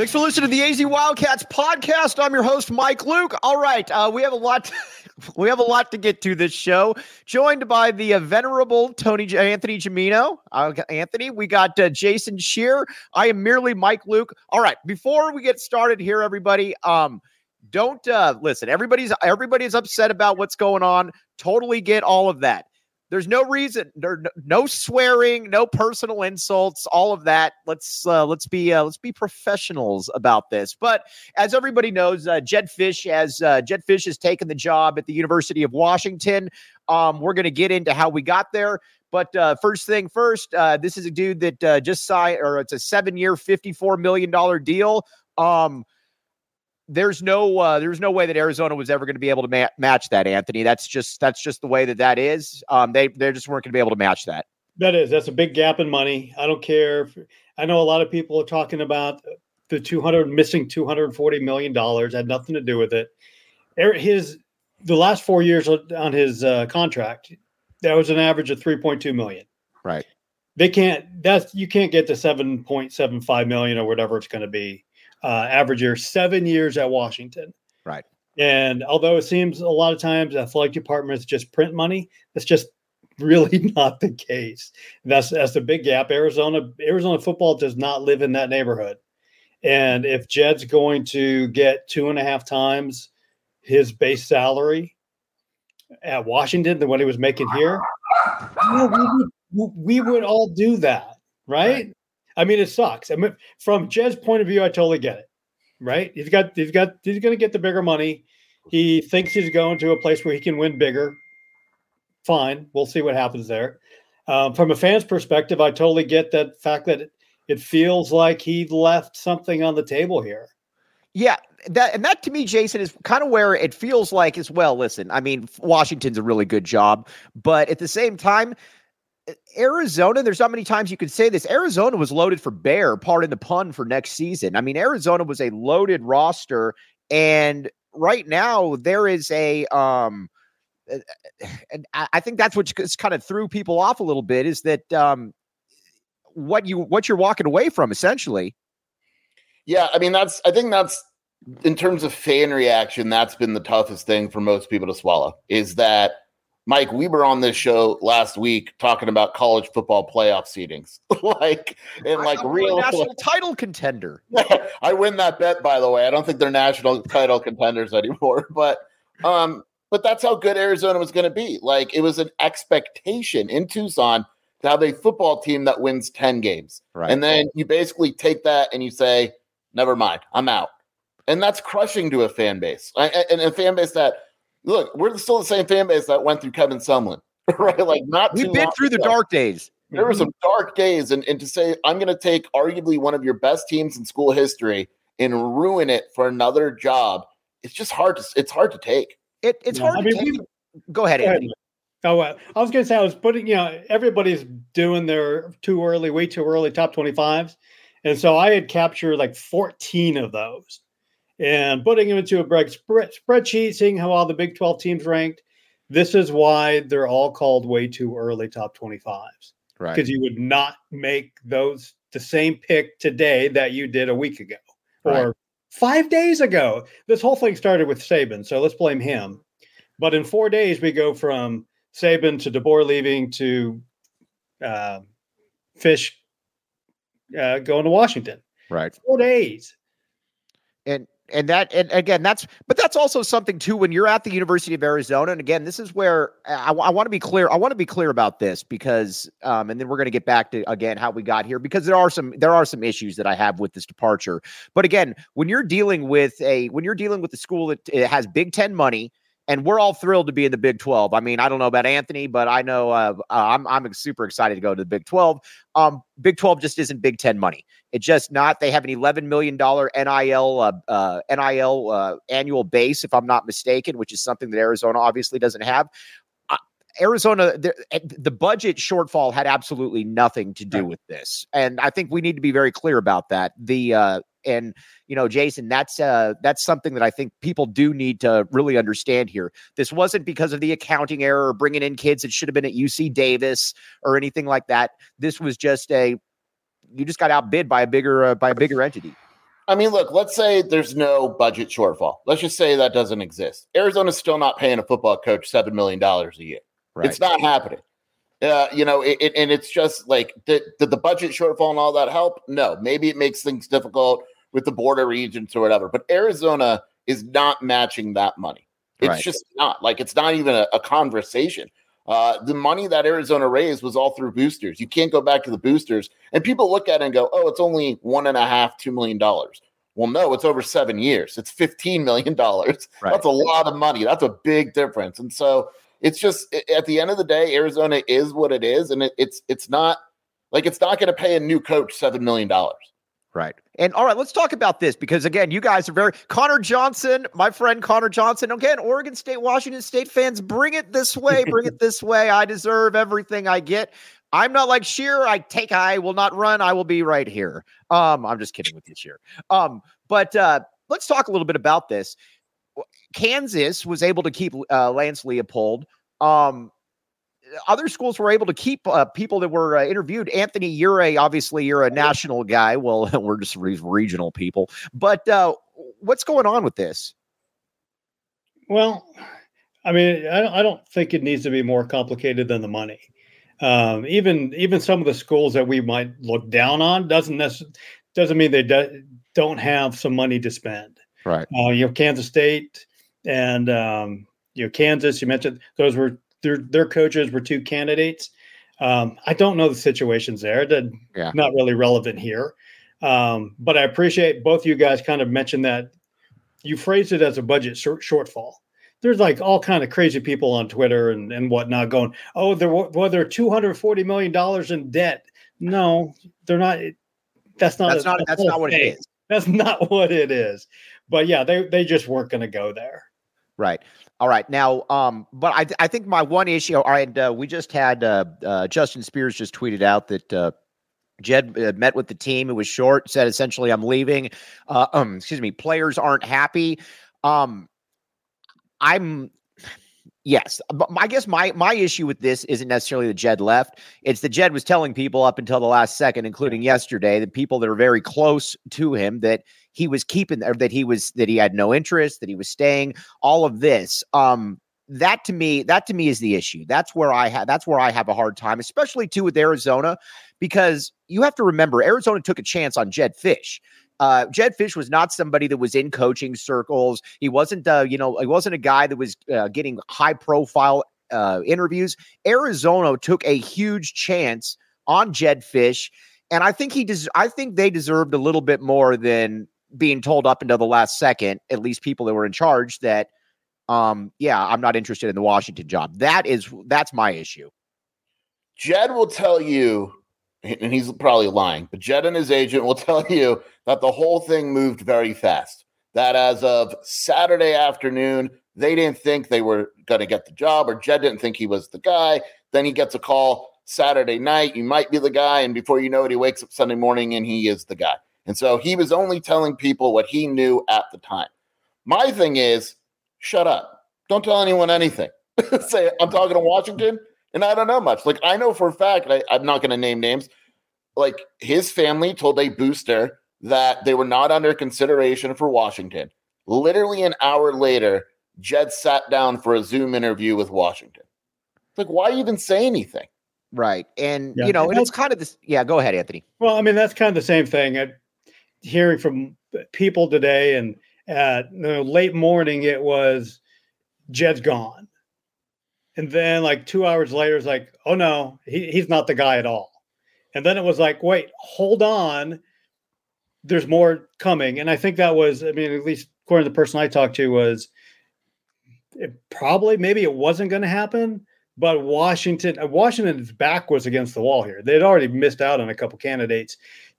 Thanks for listening to the AZ Wildcats podcast. I'm your host, Mike Luke. All right, uh, we have a lot. To, we have a lot to get to this show. Joined by the uh, venerable Tony Anthony Gimino. Uh, Anthony, we got uh, Jason Scheer. I am merely Mike Luke. All right, before we get started here, everybody, um, don't uh, listen. Everybody's everybody's upset about what's going on. Totally get all of that. There's no reason, there, no swearing, no personal insults, all of that. Let's uh, let's be uh, let's be professionals about this. But as everybody knows, uh, Jedd Fisch has uh, Jedd Fisch has taken the job at the University of Washington. Um, we're going to get into how we got there. But uh, first thing first, uh, this is a dude that uh, just signed, or it's a seven-year, fifty-four million dollar deal. Um, there's no uh, there's no way that Arizona was ever going to be able to ma- match that, Anthony. That's just that's just the way that that is. Um, they they just weren't going to be able to match that. That is that's a big gap in money. I don't care. If, I know a lot of people are talking about the 200 missing 240 million dollars had nothing to do with it. His the last four years on his uh, contract, that was an average of 3.2 million. Right. They can't. That's you can't get to 7.75 million or whatever it's going to be uh, average year, seven years at Washington. Right. And although it seems a lot of times athletic departments just print money, that's just really not the case. That's that's the big gap. Arizona Arizona football does not live in that neighborhood. And if Jedd's going to get two and a half times his base salary at Washington than what he was making here, we, would, we would all do that, right? right? I mean, it sucks. I mean, from Jedd's point of view, I totally get it. Right? He's got he's got he's going to get the bigger money. He thinks he's going to a place where he can win bigger. Fine, we'll see what happens there. Um, from a fan's perspective, I totally get that fact that it, it feels like he left something on the table here. Yeah, that and that to me, Jason, is kind of where it feels like as well. Listen, I mean, Washington's a really good job, but at the same time, Arizona, there's not many times you can say this. Arizona was loaded for bear, pardon the pun, for next season. I mean, Arizona was a loaded roster, and right now there is a um and I think that's what kind of threw people off a little bit is that um what you what you're walking away from essentially. Yeah, I mean that's I think that's in terms of fan reaction, that's been the toughest thing for most people to swallow is that Mike, we were on this show last week talking about college football playoff seedings, like and like real national title contender. I win that bet, by the way. I don't think they're national title contenders anymore, but um, but that's how good Arizona was going to be. Like it was an expectation in Tucson to have a football team that wins ten games, right? And then you basically take that and you say, "Never mind, I'm out," and that's crushing to a fan base, and a fan base that look, we're still the same fan base that went through Kevin Sumlin, right? Like not we've been through ago. the dark days. There were some dark days, and, and to say I'm going to take arguably one of your best teams in school history and ruin it for another job, it's just hard to it's hard to take. It, it's yeah, hard I mean, to take. Go ahead, Anthony. Oh, uh, I was going to say I was putting you know everybody's doing their too early, way too early top twenty fives, and so I had captured like fourteen of those and putting them into a spreadsheet, seeing how all the Big 12 teams ranked. This is why they're all called way too early top 25s. Right. Because you would not make those the same pick today that you did a week ago right. or five days ago. This whole thing started with Saban, so let's blame him. But in four days, we go from Saban to DeBoer leaving to uh, Fisch uh, going to Washington. Right. Four days. And and that and again that's but that's also something too when you're at the university of arizona and again this is where i, I want to be clear i want to be clear about this because um and then we're going to get back to again how we got here because there are some there are some issues that i have with this departure. But again when you're dealing with a when you're dealing with a school that has big 10 money and we're all thrilled to be in the Big 12. I mean, I don't know about Anthony, but I know uh, uh I'm I'm super excited to go to the Big 12. Um, Big 12 just isn't Big 10 money. It's just not. They have an 11 million dollar NIL uh, uh, NIL uh, annual base, if I'm not mistaken, which is something that Arizona obviously doesn't have. Uh, Arizona, the, the, budget shortfall had absolutely nothing to do with this, and I think we need to be very clear about that. The uh, and you know, Jason, that's uh that's something that I think people do need to really understand here. This wasn't because of the accounting error or bringing in kids that should have been at UC Davis or anything like that. This was just a you just got outbid by a bigger uh, by a bigger entity. I mean, look, let's say there's no budget shortfall. Let's just say that doesn't exist. Arizona's still not paying a football coach $7 million a year. Right. It's not happening. Uh, you know, it, it, and it's just like, did, did the budget shortfall and all that help? No. Maybe it makes things difficult with the border regions or whatever, but Arizona is not matching that money. It's right. just not like it's not even a, a conversation. Uh, the money that Arizona raised was all through boosters. You can't go back to the boosters. And people look at it and go, oh, it's only one and a half, two million dollars. Well, no, it's over seven years. It's $15 million. Right. That's a lot of money. That's a big difference. And so it's just at the end of the day, Arizona is what it is. And it, it's it's not like it's not going to pay a new coach $7 million. Right. And all right, let's talk about this because again, you guys are very Connor Johnson, my friend Connor Johnson. Again, Oregon State, Washington State fans, bring it this way, bring it this way. I deserve everything I get. I'm not like Scheer. I take I will not run. I will be right here. Um, I'm just kidding with you, Scheer. Um, but uh, let's talk a little bit about this. Kansas was able to keep uh, Lance Leopold. Um, other schools were able to keep uh, people that were uh, interviewed. Anthony, you're a obviously you're a national guy. Well, we're just re- regional people. But uh, what's going on with this? Well, I mean, I, I don't think it needs to be more complicated than the money. Um, even even some of the schools that we might look down on doesn't necessarily doesn't mean they do, don't have some money to spend. Right. Uh, you know, Kansas State and um, you know Kansas. You mentioned those were their their coaches were two candidates. Um, I don't know the situations there. That yeah. not really relevant here. Um, but I appreciate both you guys kind of mentioned that you phrased it as a budget short, shortfall. There's like all kind of crazy people on Twitter and, and whatnot going, oh, there well, they're two hundred forty million dollars in debt. No, they're not. That's not. That's a, not. That's not what it is. That's not what it is. But yeah, they they just weren't going to go there. Right. All right. Now, um, but I, I think my one issue, all right, uh, we just had uh, uh, Justin Spears just tweeted out that uh, Jedd uh, met with the team. It was short, said essentially, I'm leaving. Um, excuse me, players aren't happy. Um, I'm Yes, but I guess my my issue with this isn't necessarily the Jedd left. It's that Jedd was telling people up until the last second, including yesterday, the people that are very close to him that he was keeping or that he was that he had no interest, that he was staying. All of this, um, that to me, that to me is the issue. That's where I have that's where I have a hard time, especially too with Arizona, because you have to remember Arizona took a chance on Jedd Fisch uh, Jedd Fisch was not somebody that was in coaching circles. He wasn't, uh, you know, he wasn't a guy that was uh, getting high profile uh, interviews. Arizona took a huge chance on Jedd Fisch, and I think he des- I think they deserved a little bit more than being told up until the last second. At least people that were in charge that, um, yeah, I'm not interested in the Washington job. That is that's my issue. Jedd will tell you and he's probably lying, but Jedd and his agent will tell you that the whole thing moved very fast. That as of Saturday afternoon, they didn't think they were going to get the job, or Jedd didn't think he was the guy. Then he gets a call Saturday night, you might be the guy. And before you know it, he wakes up Sunday morning and he is the guy. And so he was only telling people what he knew at the time. My thing is, shut up. Don't tell anyone anything. Say, I'm talking to Washington and I don't know much. Like I know for a fact, I, I'm not going to name names. Like his family told a booster that they were not under consideration for Washington. Literally an hour later, Jedd sat down for a Zoom interview with Washington. It's like, why even say anything? Right. And, yeah. you know, and it's kind of this. Yeah, go ahead, Anthony. Well, I mean, that's kind of the same thing. I, hearing from people today and at you know, late morning, it was Jedd's gone. And then like two hours later, it's like, oh no, he, he's not the guy at all. And then it was like, wait, hold on. There's more coming. And I think that was, I mean, at least according to the person I talked to, was it probably maybe it wasn't going to happen. But Washington, uh, Washington's back was against the wall here. They'd already missed out on a couple candidates,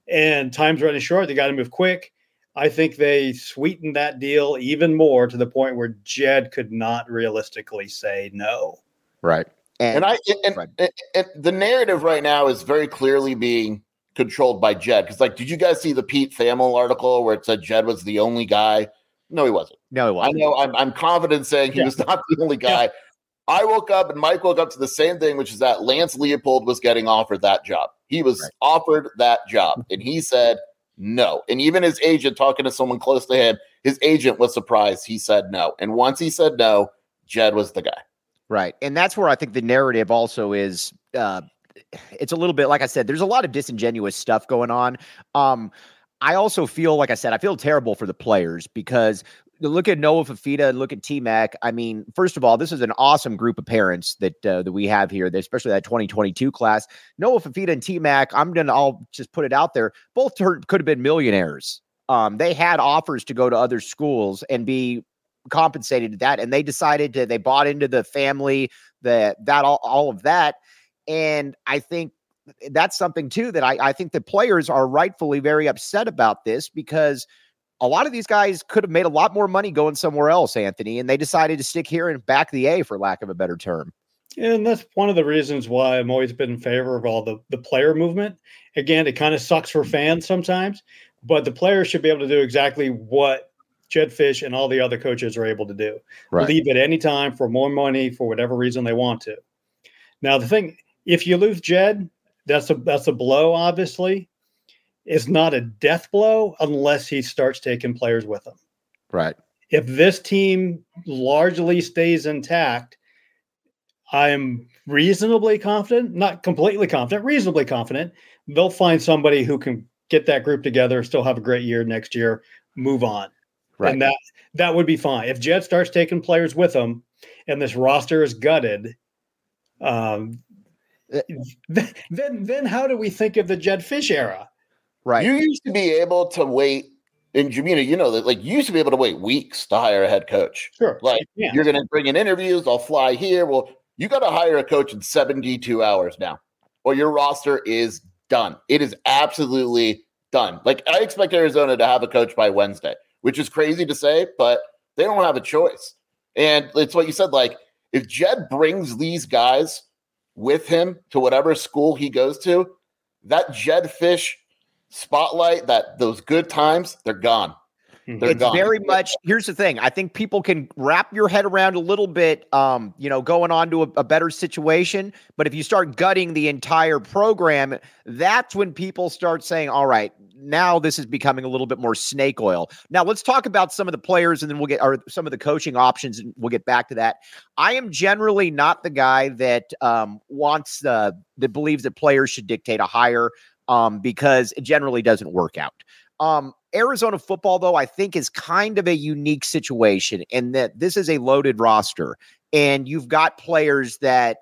and time's running short. They got to move quick. I think they sweetened that deal even more to the point where Jedd could not realistically say no. Right. And, and I and, right. and, and, the narrative right now is very clearly being controlled by Jedd. Because like, did you guys see the Pete Thamel article where it said Jedd was the only guy? No, he wasn't. No, he wasn't. I know. I'm, I'm confident saying he yeah. was not the only guy. Yeah. I woke up and Mike woke up to the same thing, which is that Lance Leopold was getting offered that job. He was right. offered that job, and he said no. And even his agent, talking to someone close to him, his agent was surprised. He said no. And once he said no, Jedd was the guy. Right. And that's where I think the narrative also is uh it's a little bit like I said, there's a lot of disingenuous stuff going on. Um I also feel like I said, I feel terrible for the players because look at Noah Fifita and look at T Mac. I mean, first of all, this is an awesome group of parents that uh, that we have here, especially that 2022 class. Noah Fifita and T Mac. I'm gonna, I'll just put it out there. Both could have been millionaires. Um, they had offers to go to other schools and be compensated that, and they decided to. They bought into the family, the that all, all of that, and I think that's something too that I, I think the players are rightfully very upset about this because a lot of these guys could have made a lot more money going somewhere else, Anthony, and they decided to stick here and back the A for lack of a better term. And that's one of the reasons why I'm always been in favor of all the, the player movement. Again, it kind of sucks for fans sometimes, but the players should be able to do exactly what Jedd Fisch and all the other coaches are able to do. Right. Leave at any time for more money for whatever reason they want to. Now, the thing, if you lose Jedd, that's a that's a blow, obviously. It's not a death blow unless he starts taking players with him. Right. If this team largely stays intact, I'm reasonably confident, not completely confident, reasonably confident, they'll find somebody who can get that group together, still have a great year next year, move on. Right. And that that would be fine. If Jedd starts taking players with him and this roster is gutted, um, uh, then then how do we think of the Jedd Fisch era? Right. You used to be able to wait in Gimino, you know that like you used to be able to wait weeks to hire a head coach. Sure. Like yeah. you're gonna bring in interviews, I'll fly here. Well, you gotta hire a coach in 72 hours now, or your roster is done. It is absolutely done. Like I expect Arizona to have a coach by Wednesday, which is crazy to say, but they don't have a choice. And it's what you said, like if Jedd brings these guys with him to whatever school he goes to, that Jedd Fisch spotlight, that those good times, they're gone. Hmm. They're it's gone. very much here's the thing. I think people can wrap your head around a little bit, um, you know, going on to a, a, better situation. But if you start gutting the entire program, that's when people start saying, all right, now this is becoming a little bit more snake oil. Now let's talk about some of the players and then we'll get or some of the coaching options and we'll get back to that. I am generally not the guy that um, wants the that believes that players should dictate a hire um, because it generally doesn't work out. Um, Arizona football, though, I think is kind of a unique situation in that this is a loaded roster, and you've got players that,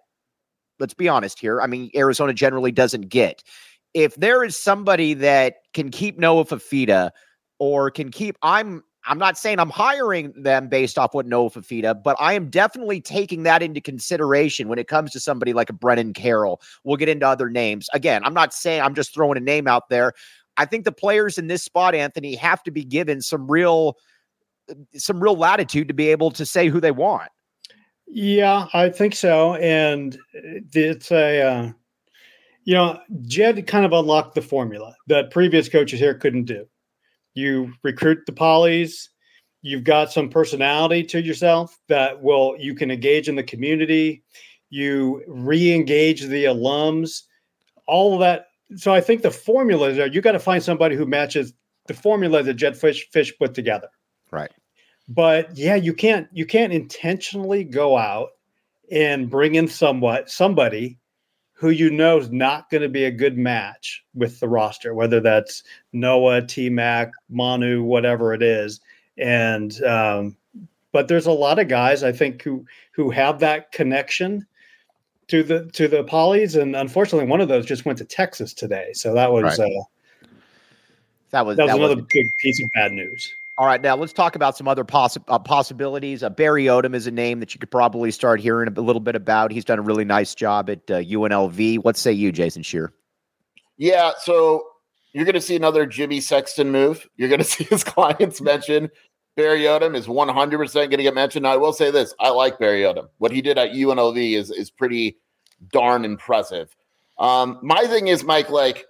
let's be honest here. I mean, Arizona generally doesn't get. If there is somebody that can keep Noah Fifita or can keep, I'm I'm not saying I'm hiring them based off what Noah Fifita, but I am definitely taking that into consideration when it comes to somebody like a Brennan Carroll. We'll get into other names. Again, I'm not saying I'm just throwing a name out there. I think the players in this spot, Anthony, have to be given some real some real latitude to be able to say who they want. Yeah, I think so. And it's a uh, you know, Jedd kind of unlocked the formula that previous coaches here couldn't do you recruit the polys you've got some personality to yourself that will you can engage in the community you re-engage the alums all of that so i think the formula is you got to find somebody who matches the formula that Jedd Fisch put together right but yeah you can't you can't intentionally go out and bring in somewhat somebody who you know is not going to be a good match with the roster, whether that's Noah, T Mac, Manu, whatever it is. And um, but there's a lot of guys I think who who have that connection to the to the polys, and unfortunately, one of those just went to Texas today. So that was right. uh, that was that was that another big piece of bad news. All right, now let's talk about some other possi- uh, possibilities. Uh, Barry Odom is a name that you could probably start hearing a little bit about. He's done a really nice job at uh, UNLV. What say you, Jason Scheer? Yeah, so you're going to see another Jimmy Sexton move. You're going to see his clients mention Barry Odom is 100% going to get mentioned. Now, I will say this: I like Barry Odom. What he did at UNLV is is pretty darn impressive. Um, my thing is, Mike, like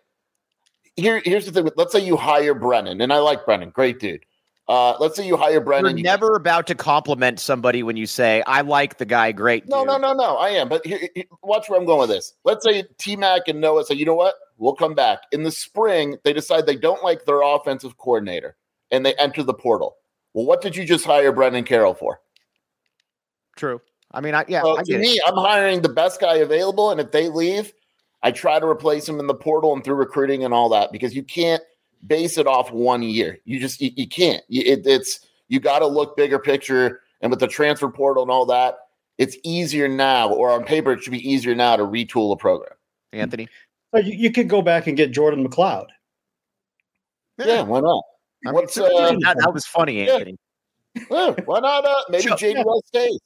here, here's the thing. Let's say you hire Brennan, and I like Brennan, great dude. Uh, let's say you hire Brennan. You're never about to compliment somebody when you say, "I like the guy, great." No, dude. no, no, no. I am, but here, here, watch where I'm going with this. Let's say T Mac and Noah say, "You know what? We'll come back. In the spring, they decide they don't like their offensive coordinator and they enter the portal. Well, what did you just hire Brennan Carroll for? True. I mean, I yeah. Well, I to me, it. I'm hiring the best guy available, and if they leave, I try to replace him in the portal and through recruiting and all that because you can't base it off one year. You just you, you can't. It, it's you got to look bigger picture, and with the transfer portal and all that, it's easier now, or on paper, it should be easier now to retool a program. Anthony. But you, you could go back and get Jordan McCloud. Yeah, why not? I mean, What's, so- uh, that, that was funny, yeah. Anthony. Yeah, why not? Uh, maybe Sure. JD West stays.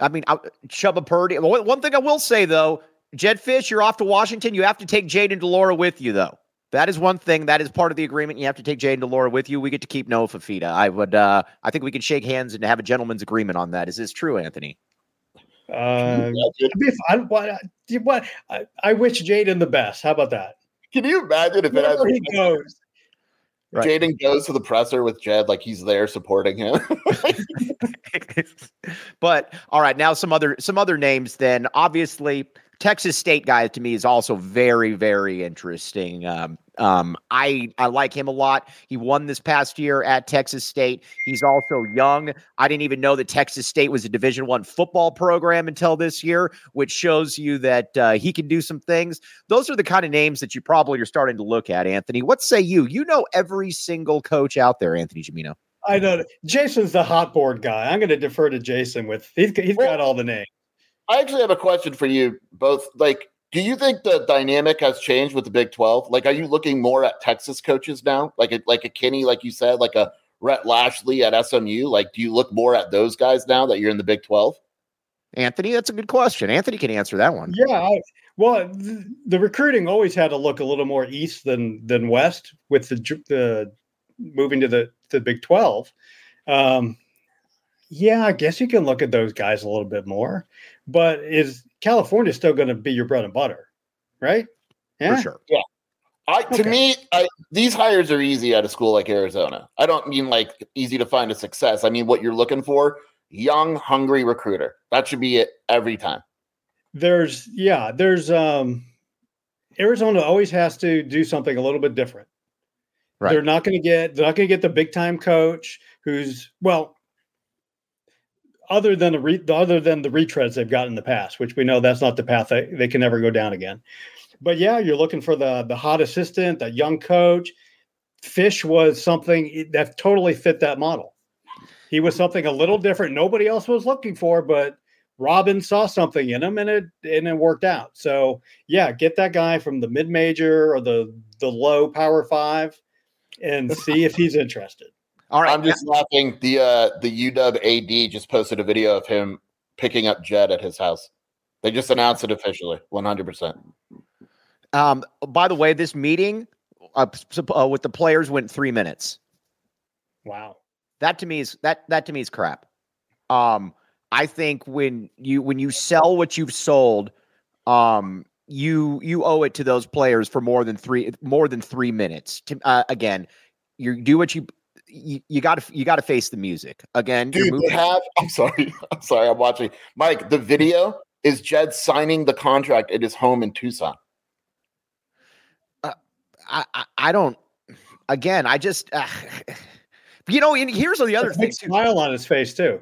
I mean, I, Chubba Purdy. One one thing I will say though, Jedd Fisch, you're off to Washington. You have to take Jayden de Laura with you, though. That is one thing. That is part of the agreement. You have to take Jayden de Laura with you. We get to keep Noah Fifita. I would. uh I think we could shake hands and have a gentleman's agreement on that. Is this true, Anthony? Uh, Yeah, dude. be fun. What, what, I, I wish Jaden the best. How about that? Can you imagine if it has he goes. Right. Jaden goes to the presser with Jedd like he's there supporting him? but all right, now some other some other names. Then obviously Texas State guy to me is also very very interesting. Um, um, I I like him a lot. He won this past year at Texas State. He's also young. I didn't even know that Texas State was a Division One football program until this year, which shows you that uh, he can do some things. Those are the kind of names that you probably are starting to look at. Anthony, what say you? You know every single coach out there, Anthony Gimino. I know. Jason's the hot board guy. I'm going to defer to Jason with he's he's Well- got all the names. I actually have a question for you both. Like, do you think the dynamic has changed with the Big 12? Like, are you looking more at Texas coaches now? Like a like a Kinne, like you said, like a Rhett Lashlee at SMU? Like, do you look more at those guys now that you're in the Big 12? Anthony, that's a good question. Anthony can answer that one. Yeah. I, well, th- the recruiting always had to look a little more east than than west with the the moving to the the Big Twelve. Um, yeah, I guess you can look at those guys a little bit more, but is California still going to be your bread and butter, right? Yeah. For sure. Yeah. I to Okay. me, I, these hires are easy at a school like Arizona. I don't mean like easy to find a success. I mean what you're looking for: young, hungry recruiter. That should be it every time. There's yeah, there's um Arizona always has to do something a little bit different. Right. They're not going to get they're not going to get the big time coach who's well other than the re, other than the retreads they've got in the past, which we know that's not the path they, they can never go down again. But yeah, you're looking for the the hot assistant, the young coach. Fisch was something that totally fit that model. He was something a little different. Nobody else was looking for, but Robin saw something in him and it and it worked out. So yeah, get that guy from the mid major or the the low power five and see if he's interested. All right. I'm just laughing. The uh, the UW AD just posted a video of him picking up Jedd at his house. They just announced it officially, 100. percent Um, by the way, this meeting uh, uh, with the players went three minutes. Wow. That to me is that that to me is crap. Um, I think when you when you sell what you've sold, um, you you owe it to those players for more than three more than three minutes. To, uh, again, you do what you you, you got to you got to face the music again. you're Dude, they have. I'm sorry. I'm sorry. I'm watching. Mike, the video is Jedd signing the contract at his home in Tucson. I, I I don't. Again, I just. Uh, you know, and here's the other Big thing too. smile on his face too.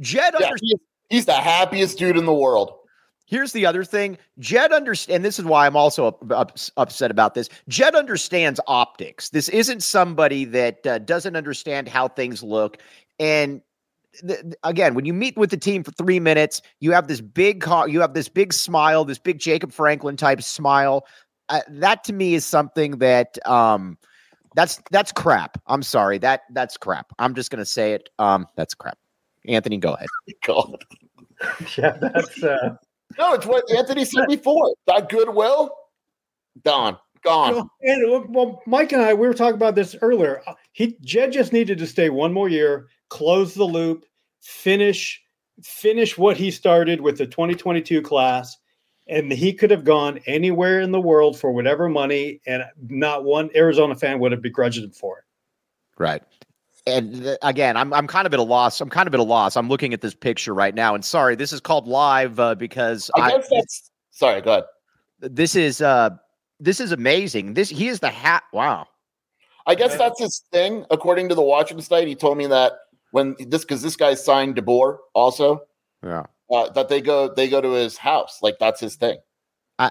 Jedd Yeah, understands. he's, he's the happiest dude in the world. Here's the other thing. Jedd understands, and this is why I'm also up, up- upset about this. Jedd understands optics. This isn't somebody that uh, doesn't understand how things look. And th- th- again, when you meet with the team for three minutes, you have this big, co- you have this big smile, this big Jacob Franklin type smile. Uh, that to me is something that um, that's that's crap. I'm sorry that that's crap. I'm just gonna say it. Um, that's crap. Anthony, go ahead. God. Yeah, that's uh No, it's what Anthony said before. That goodwill, gone, gone. well, and, well, Mike and I we were talking about this earlier. Uh, He Jedd just needed to stay one more year, close the loop, finish finish what he started with the 2022 class, and he could have gone anywhere in the world for whatever money, and not one Arizona fan would have begrudged him for it. Right. And again, I'm I'm kind of at a loss. I'm kind of at a loss. I'm looking at this picture right now, and sorry, this is called live uh, because I I, that's sorry. Go ahead. this is uh this is amazing. This he is the hat. Wow. I guess that's his thing. According to the Washington site, he told me that when this because this guy signed DeBoer also Yeah. uh, that they go they go to his house like that's his thing. I,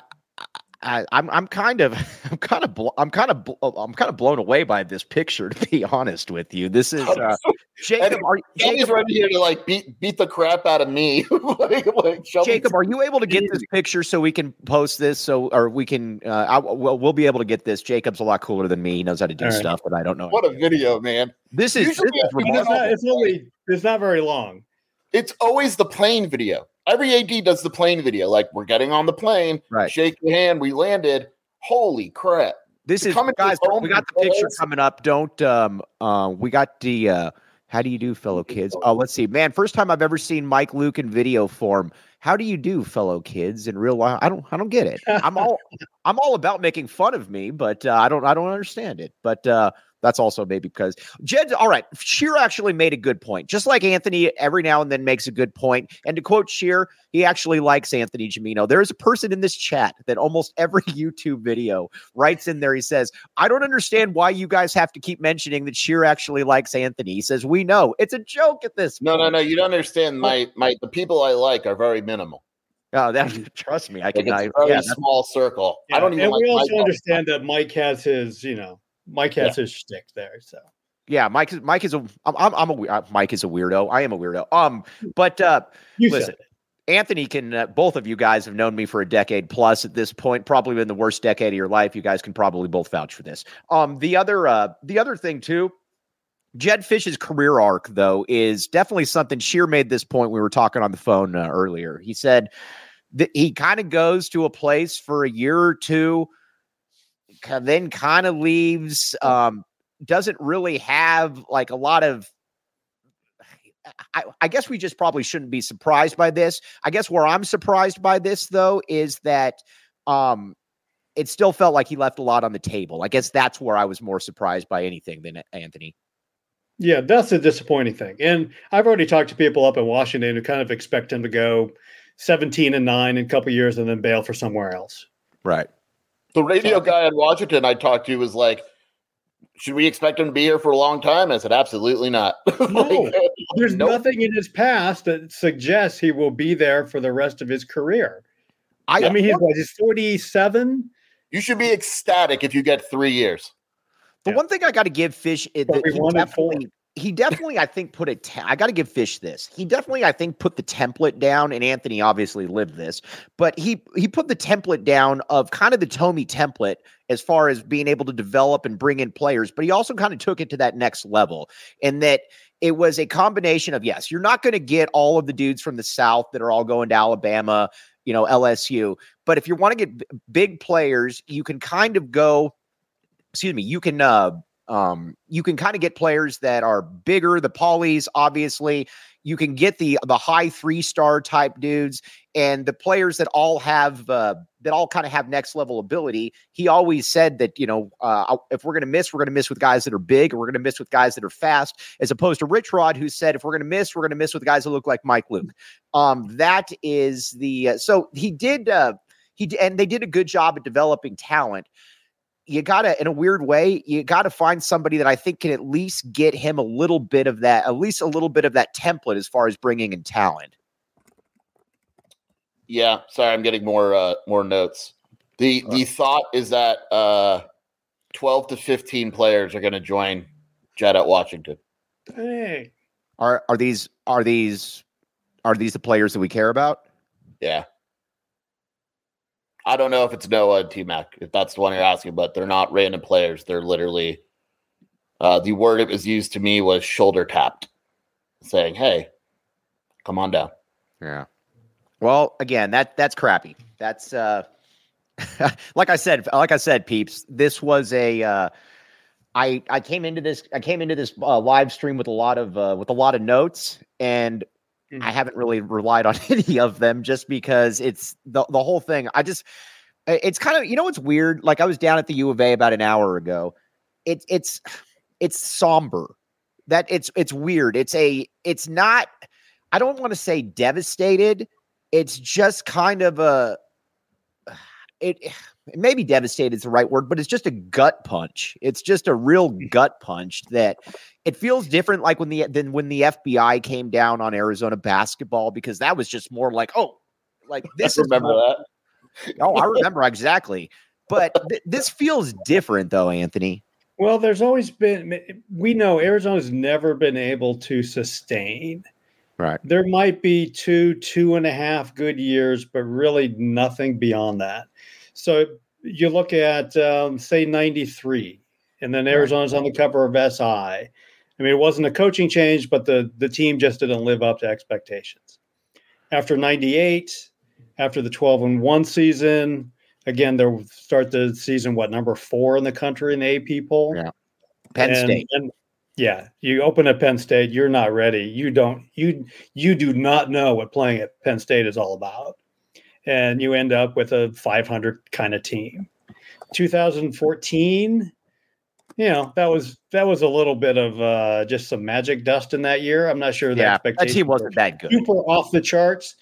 I'm I'm kind of I'm kind of bl- I'm kind of bl- I'm kind of blown away by this picture. To be honest with you, this is uh, Jacob. Are, He's Jacob, ready here to like beat beat the crap out of me. like, like, show me Jacob, are you able to get this picture so we can post this? So or we can uh, I, we'll, we'll be able to get this. Jacob's a lot cooler than me. He knows how to do All right. stuff but I don't know. what a video, man! This is, this is It's not, it's only it's not very long. It's always the plane video. Every AD does the plane video. Like we're getting on the plane, Right. shake your hand, we landed. Holy crap! This is come into guys. We got the picture coming up. Don't um uh we got the uh how do you do, fellow kids? Oh, let's see, man. First time I've ever seen Mike Luke in video form. How do you do, fellow kids? In real life, I don't I don't get it. I'm all I'm all about making fun of me, but uh, I don't I don't understand it. But uh that's also maybe because Jedd. All right, Scheer actually made a good point. Just like Anthony, every now and then makes a good point. And to quote Scheer, he actually likes Anthony Gimino. There is a person in this chat that almost every YouTube video writes in there. He says, "I don't understand why you guys have to keep mentioning that Scheer actually likes Anthony." He says, "We know it's a joke at this." No, no, point." no. You don't understand. Oh. My my the people I like are very minimal. Oh, that trust me, I Like can. it's I, a very yeah, small circle. I don't even. and like we also all- understand that Mike has his, you know, Mike has his shtick there. So yeah. Mike is Mike is a. I'm I'm, a uh, Mike is a weirdo. I am a weirdo. Um, but uh, you Listen, Anthony can. Uh, both of you guys have known me for a decade plus at this point. Probably been the worst decade of your life. You guys can probably both vouch for this. Um, the other, uh, the other thing too. Jedd Fisch's career arc, though, is definitely something. Scheer made this point. We were talking on the phone uh, earlier. He said that he kind of goes to a place for a year or two, then kind of leaves. Um, doesn't really have like a lot of I, I guess we just probably shouldn't be surprised by this. I guess where I'm surprised by this though is that um it still felt like he left a lot on the table. I guess that's where I was more surprised by anything than Anthony. yeah, that's the disappointing thing. And I've already talked to people up in Washington who kind of expect him to go 17 and 9 in a couple years and then bail for somewhere else. Right. The radio guy in Washington I talked to was like, "Should we expect him to be here for a long time?" I said, "Absolutely not." No. Uh, There's Nope. nothing in his past that suggests he will be there for the rest of his career. I, I mean, he's what, he's 47. You should be ecstatic if you get three years. The Yeah. one thing I got to give Fisch is that we he wanted definitely, he definitely, I think, put a. Te- I got to give Fisch this. He definitely, I think, put the template down, and Anthony obviously lived this, but he he put the template down of kind of the Tomey template as far as being able to develop and bring in players, but he also kind of took it to that next level, and that it was a combination of yes, you're not going to get all of the dudes from the South that are all going to Alabama, you know, LSU, but if you want to get b- big players, you can kind of go excuse me, you can uh um you can kind of get players that are bigger, the polys, obviously. You can get the the high three star type dudes and the players that all have uh that all kind of have next level ability. He always said that, you know, uh if we're gonna miss, we're gonna miss with guys that are big, or we're gonna miss with guys that are fast, as opposed to Rich Rod, who said if we're gonna miss, we're gonna miss with guys that look like Mike Luke. Um, that is the uh, so he did uh he and they did a good job at developing talent you gotta in a weird way you gotta find somebody that i think can at least get him a little bit of that at least a little bit of that template as far as bringing in talent Yeah, sorry, I'm getting more uh, more notes. The the thought is that uh, 12 to 15 players are going to join Jedd at Washington. Hey, are are these are these are these the players that we care about Yeah. I don't know if it's Noah and T Mac, if that's the one you're asking, but they're not random players. They're literally uh, the word it was used to me was shoulder tapped, saying, Hey, come on down. yeah well again that that's crappy that's uh like i said like i said peeps this was a uh I, I came into this I came into this uh, live stream with a lot of uh, with a lot of notes and Mhm. I haven't really relied on any of them just because it's the the whole thing. I just it's kind of you know what's weird. Like I was down at the U of A about an hour ago. It's it's it's somber. That it's it's weird. It's a it's not. I don't want to say devastated. It's just kind of a it. Maybe devastated is the right word, but it's just a gut punch. It's just a real Hmm. gut punch that it feels different like when the than when the FBI came down on Arizona basketball because that was just more like, oh, like this I is remember that. Oh, I remember exactly. But th- this feels different though, Anthony. Well, there's always been, we know Arizona's never been able to sustain. Right. There might be two, two and a half good years, but really nothing beyond that. So you look at, um, say, 93, and then Arizona's on the cover of SI. I mean, it wasn't a coaching change, but the, the team just didn't live up to expectations. After 98, after the 12 and 1 season, again, they'll start the season, what, number four in the country in the AP poll? Yeah. Penn And- State. and- yeah, you open at Penn State, you're not ready. You don't you you do not know what playing at Penn State is all about. And you end up with a 500 kind of team. 2014, you know, that was that was a little bit of uh just some magic dust in that year. I'm not sure the Yeah, that expectations team wasn't that good. super off the charts,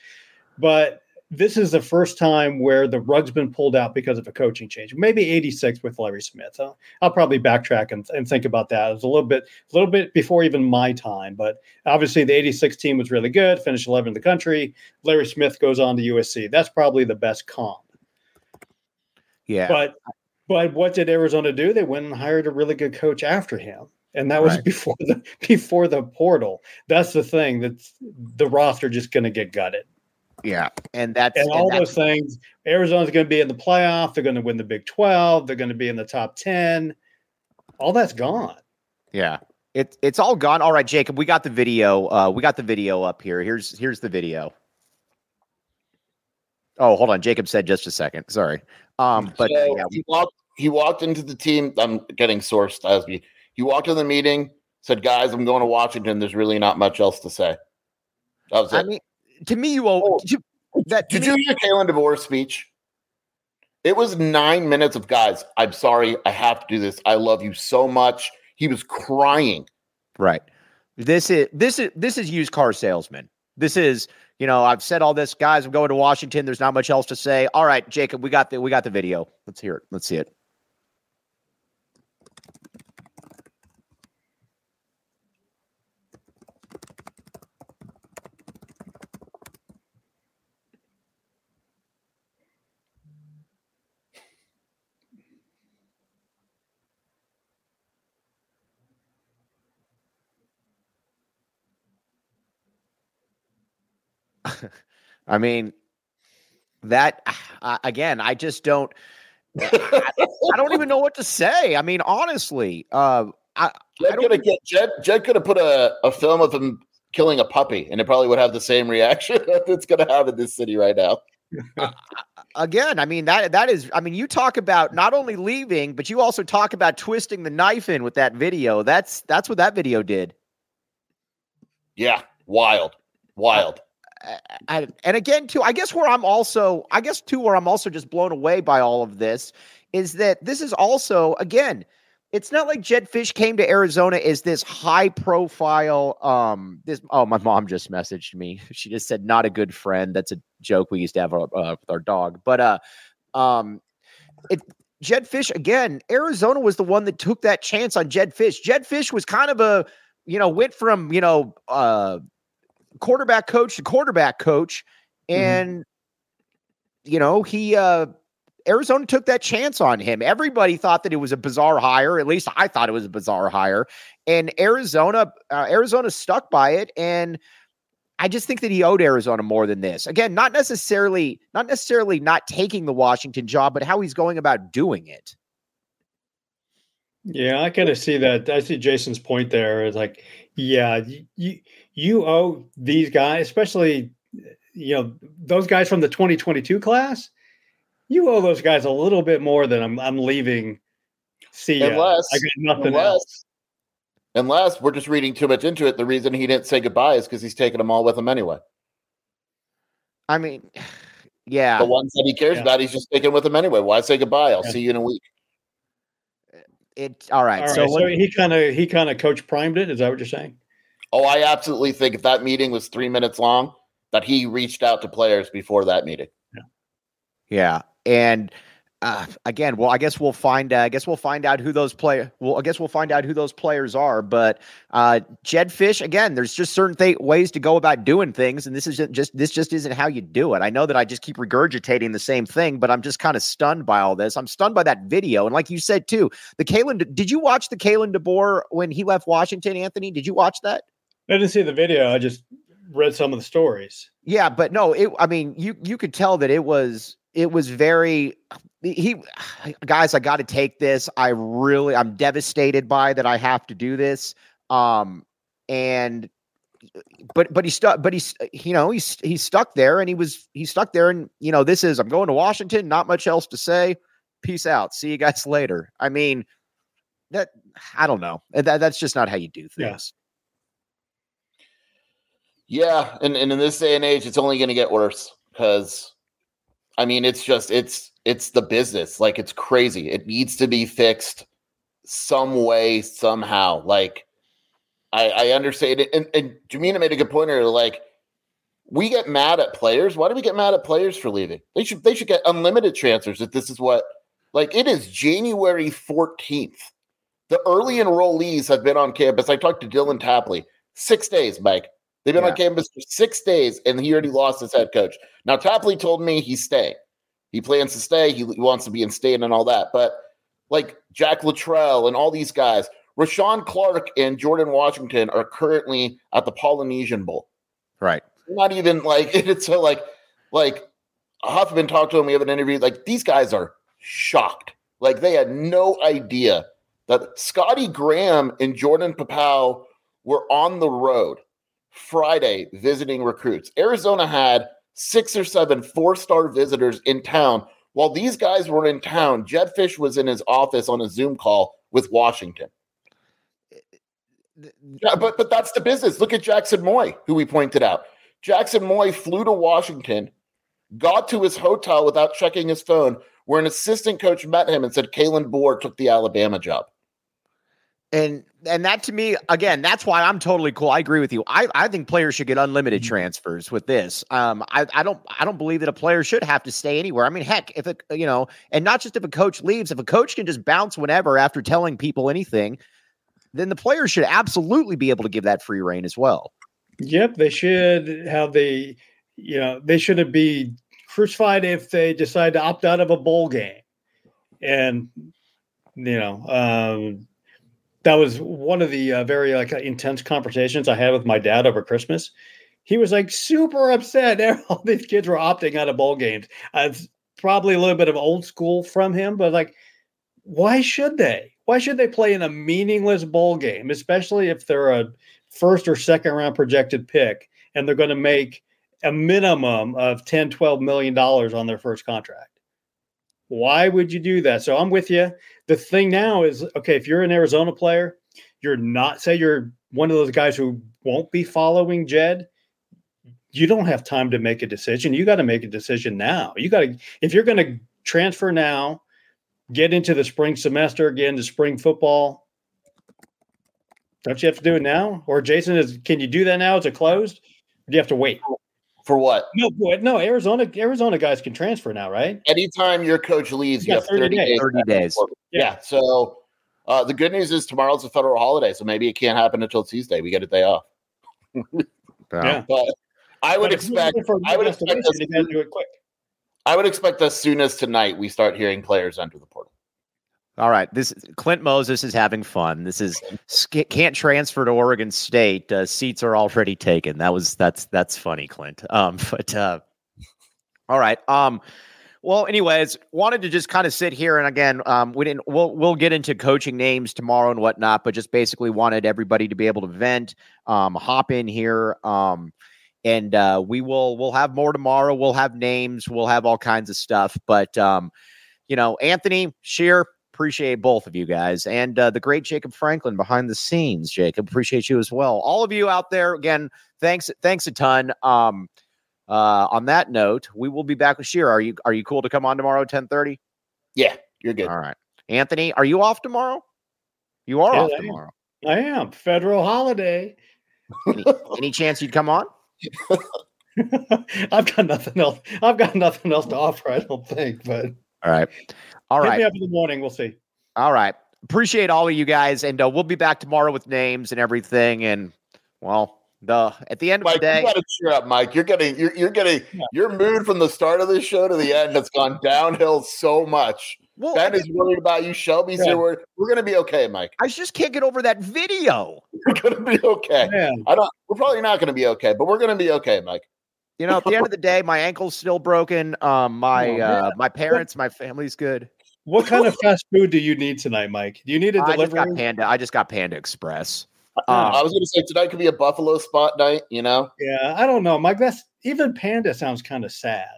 but this is the first time where the rug's been pulled out because of a coaching change. Maybe 86 with Larry Smith. I'll, I'll probably backtrack and, and think about that. It was a little bit, a little bit before even my time, but obviously the 86 team was really good, finished 11 in the country. Larry Smith goes on to USC. That's probably the best comp. Yeah. But but what did Arizona do? They went and hired a really good coach after him. And that was Right. before the before the portal. That's the thing. that the roster just gonna get gutted. Yeah. And that's and all that's- those things. Arizona's going to be in the playoff. They're going to win the Big 12. They're going to be in the top 10. All that's gone. Yeah. It, it's all gone. All right, Jacob, we got the video. Uh, we got the video up here. Here's here's the video. Oh, hold on. Jacob said just a second. Sorry. Um, but So yeah, he walked. He walked into the team. I'm getting sourced as me. He walked in the meeting. Said, "Guys, I'm going to Washington. There's really not much else to say." That was it. I mean, to me, you owe Oh, to- that. Did me- you hear Kalen DeBoer's speech? It was nine minutes of guys. I'm sorry. I have to do this. I love you so much. He was crying. Right. This is this is this is used car salesman. This is you know I've said all this, guys. I'm going to Washington. There's not much else to say. All right, Jacob, we got the we got the video. Let's hear it. Let's see it. I mean, that uh, again, I just don't. I don't even know what to say. I mean, honestly, uh, I, I Jedd could have get Jedd. Jedd could have put a, a film of him killing a puppy, and it probably would have the same reaction that it's going to have in this city right now. again, I mean that that is. I mean, you talk about not only leaving, but you also talk about twisting the knife in with that video. That's that's what that video did. Yeah, wild, wild. And again, too, I guess where I'm also, I guess too, where I'm also just blown away by all of this is that this is also, again, it's not like Jedd Fisch came to Arizona as this high profile. Um, this oh, my mom just messaged me. She just said, "Not a good friend." That's a joke we used to have uh, uh, with our dog. But uh, um, it Jedd Fisch again. Arizona was the one that took that chance on Jedd Fisch. Jedd Fisch was kind of a, you know, went from you know, uh, quarterback coach to quarterback coach, Mhm. and you know he uh Arizona took that chance on him. Everybody thought that it was a bizarre hire. At least I thought it was a bizarre hire. And Arizona, uh, Arizona stuck by it. And I just think that he owed Arizona more than this. Again, not necessarily, not necessarily not taking the Washington job, but how he's going about doing it. Yeah, I kind of see that. I see Jason's point there. It's like, yeah, you, you you owe these guys, especially you know those guys from the 2022 class. You owe those guys a little bit more than I'm. I'm leaving. See, ya. Unless- I got nothing Unless, else. unless we're just reading too much into it. The reason he didn't say goodbye is because he's taking them all with him anyway. I mean, yeah. The ones that he cares Yeah. about, he's just taking with him anyway. Why say goodbye? I'll Yeah. see you in a week. It all right. All right, so, so, let- he kind of he kind of coach primed it. Is that what you're saying? Oh, I absolutely think if that meeting was three minutes long, that he reached out to players before that meeting. Yeah, yeah. And uh, again, well, I guess we'll find. Uh, I guess we'll find out who those play. Well, I guess we'll find out who those players are. But uh, Jedd Fisch, again, there's just certain th- ways to go about doing things, and this is just this just isn't how you do it. I know that I just keep regurgitating the same thing, but I'm just kind of stunned by all this. I'm stunned by that video, and like you said too, the Kalen. Did you watch the Kalen DeBoer when he left Washington, Anthony? Did you watch that? I didn't see the video. I just read some of the stories. Yeah, but no, it. I mean, you you could tell that it was it was very he guys i got to take this. I really i'm devastated by that i have to do this. Um and but but he stuck but he's you know he's he's stuck there and he was he's stuck there and you know this is i'm going to washington not much else to say. Peace out. See you guys later. I mean that i don't know. That that's just not how you do things. Yeah, yeah and, and in this day and age it's only going to get worse because I mean, it's just it's it's the business. Like it's crazy. It needs to be fixed some way, somehow. Like I, I understand it. And, and Gimino made a good point earlier. Like we get mad at players. Why do we get mad at players for leaving? They should they should get unlimited transfers if this is what like it is January 14th. The early enrollees have been on campus. I talked to Dylan Tapley. Six days, Mike. They've been yeah. on campus for six days, and he already mm-hmm. lost his head coach. Now, Tapley told me he's staying. He plans to stay. He wants to be in state and all that. But like Jack Luttrell and all these guys, Rashawn Clark and Jordan Washington are currently at the Polynesian Bowl. Right. Not even like it's so like like Huffman talked to him. We have an interview. Like these guys are shocked. Like they had no idea that Scotty Graham and Jordan Pappoe were on the road Friday visiting recruits. Arizona had six or seven four star visitors in town. While these guys were in town, Jedd Fisch was in his office on a Zoom call with Washington. Yeah, but but that's the business. Look at Jackson Moy, who we pointed out. Jackson Moy flew to Washington, got to his hotel without checking his phone, where an assistant coach met him and said Kalen DeBoer took the Alabama job. And and that to me, again, that's why I'm totally cool. I agree with you. I, I think players should get unlimited mm-hmm. transfers with this. Um, I, I don't I don't believe that a player should have to stay anywhere. I mean, heck, if a you know, and not just if a coach leaves, if a coach can just bounce whenever after telling people anything, then the players should absolutely be able to give that free reign as well. Yep, they should have the you know, they shouldn't be crucified if they decide to opt out of a bowl game. And you know, um that was one of the uh, very like intense conversations I had with my dad over Christmas. He was like super upset. All these kids were opting out of bowl games. Uh, it's probably a little bit of old school from him, but like, why should they? Why should they play in a meaningless bowl game, especially if they're a first or second round projected pick and they're going to make a minimum of 10, 12 million dollars on their first contract? Why would you do that? So I'm with you. The thing now is okay, if you're an Arizona player, you're not, say you're one of those guys who won't be following Jedd. you don't have time to make a decision. You got to make a decision now. You got to, if you're going to transfer now, get into the spring semester again, to spring football, don't you have to do it now? Or Jason, is can you do that now? Is it closed? do you have to wait? For what? No, no. Arizona, Arizona guys can transfer now, right? Anytime your coach leaves, you, you have 30, 30 days. 30 days. Yeah. yeah. So uh, the good news is tomorrow's a federal holiday, so maybe it can't happen until Tuesday. We get a day off. yeah. But I would but expect. I would expect. Us, to do it quick. I would expect as soon as tonight we start hearing players enter the portal. All right, this Clint Moses is having fun. This is can't transfer to Oregon State. Uh, seats are already taken. That was that's that's funny, Clint. Um, but uh, all right. Um, well, anyways, wanted to just kind of sit here and again, um, we didn't. We'll we'll get into coaching names tomorrow and whatnot, but just basically wanted everybody to be able to vent, um, hop in here, um, and uh, we will we'll have more tomorrow. We'll have names. We'll have all kinds of stuff, but um, you know, Anthony Scheer Appreciate both of you guys and uh, the great Jacob Franklin behind the scenes. Jacob, appreciate you as well. All of you out there, again, thanks, thanks a ton. Um, uh, on that note, we will be back with Scheer. Are you are you cool to come on tomorrow, ten thirty? Yeah, you're good. All right, Anthony, are you off tomorrow? You are yeah, off I tomorrow. Am. I am federal holiday. Any, any chance you'd come on? I've got nothing else. I've got nothing else to offer. I don't think, but All right. All Hit me up in the morning. We'll see. All right. Appreciate all of you guys, and uh, we'll be back tomorrow with names and everything. And well, the at the end of the day, you got to cheer up, Mike. You're getting you're, you're getting Yeah. your mood from the start of the show to the end has gone downhill so much. well, Ben is worried about you. Shelby's Yeah. here. We're, we're gonna be okay, Mike. I just can't get over that video. We're gonna be okay. Man, I don't. We're probably not gonna be okay, but we're gonna be okay, Mike. You know, at the end of the day, my ankle's still broken. Um, my Oh, uh, my parents, my family's good. what kind of fast food do you need tonight, Mike? Do you need a I just got delivery? Panda. I just got Panda Express. Uh, I was gonna say tonight could be a Buffalo spot night. You know, yeah, I don't know, Mike. That's even Panda sounds kind of sad.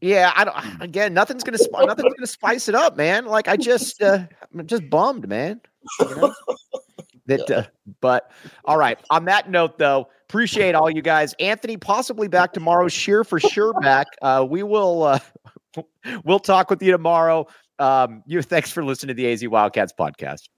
Yeah, I don't. Again, nothing's gonna sp- nothing's gonna spice it up, man. Like I just, uh, I'm just bummed, man. You know? that, uh, but all right. On that note, though, appreciate all you guys. Anthony, possibly back tomorrow. Scheer for sure back. Uh, we will. Uh, we'll talk with you tomorrow. Um, you. Thanks for listening to the AZ Wildcats podcast.